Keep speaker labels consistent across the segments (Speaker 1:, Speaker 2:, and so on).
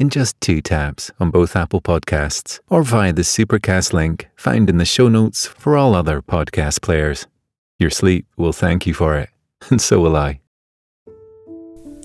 Speaker 1: in just two taps on both Apple Podcasts or via the Supercast link found in the show notes for all other podcast players. Your sleep will thank you for it, and so will I.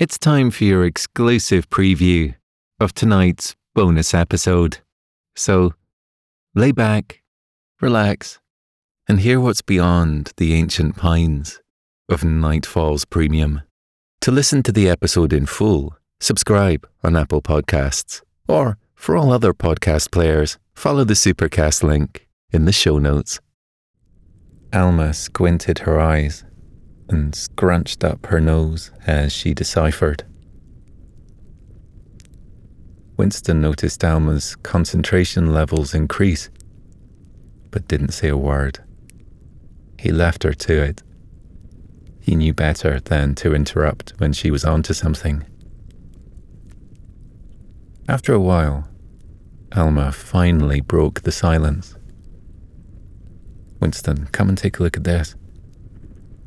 Speaker 1: It's time for your exclusive preview of tonight's bonus episode. So, lay back, relax, and hear what's beyond the ancient pines of Nightfall's Premium. To listen to the episode in full, subscribe on Apple Podcasts, or for all other podcast players, follow the Supercast link in the show notes. Alma squinted her eyes and scrunched up her nose as she deciphered. Winston noticed Alma's concentration levels increase, but didn't say a word. He left her to it. He knew better than to interrupt when she was onto something. After a while, Alma finally broke the silence. Winston, come and take a look at this.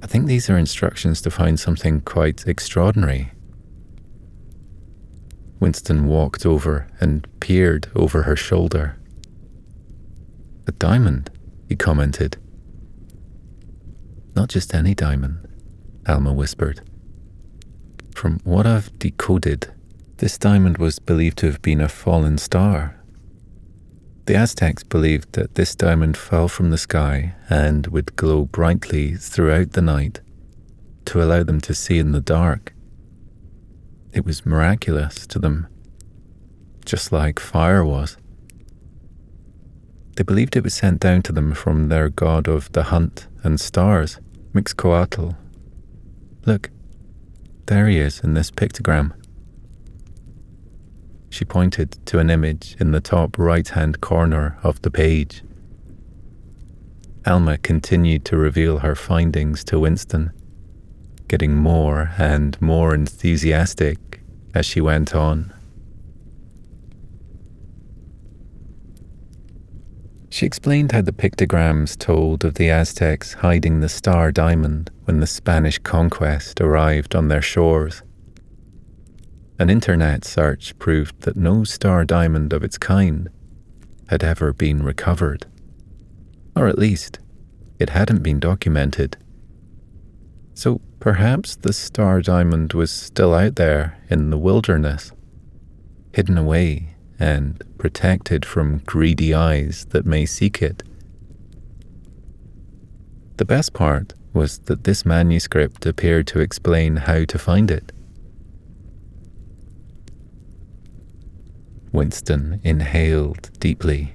Speaker 1: I think these are instructions to find something quite extraordinary. Winston walked over and peered over her shoulder. A diamond, he commented. Not just any diamond, Alma whispered. From what I've decoded, this diamond was believed to have been a fallen star the Aztecs believed that this diamond fell from the sky and would glow brightly throughout the night to allow them to see in the dark. It was miraculous to them, just like fire was. They believed it was sent down to them from their god of the hunt and stars, Mixcoatl. Look, there he is in this pictogram. She pointed to an image in the top right hand corner of the page. Alma continued to reveal her findings to Winston, getting more and more enthusiastic as she went on. She explained how the pictograms told of the Aztecs hiding the star diamond when the Spanish conquest arrived on their shores. An internet search proved that no star diamond of its kind had ever been recovered. Or at least, it hadn't been documented. So perhaps the star diamond was still out there in the wilderness, hidden away and protected from greedy eyes that may seek it. The best part was that this manuscript appeared to explain how to find it. Winston inhaled deeply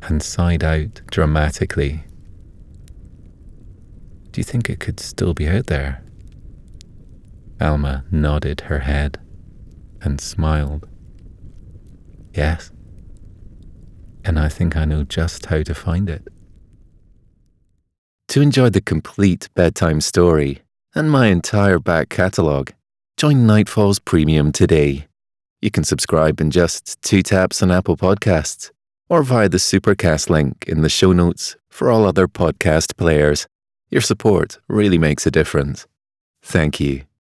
Speaker 1: and sighed out dramatically. Do you think it could still be out there? Alma nodded her head and smiled. Yes. And I think I know just how to find it. To enjoy the complete bedtime story and my entire back catalogue, join Nightfall's Premium today You can subscribe in just two taps on Apple Podcasts or via the Supercast link in the show notes for all other podcast players. Your support really makes a difference. Thank you.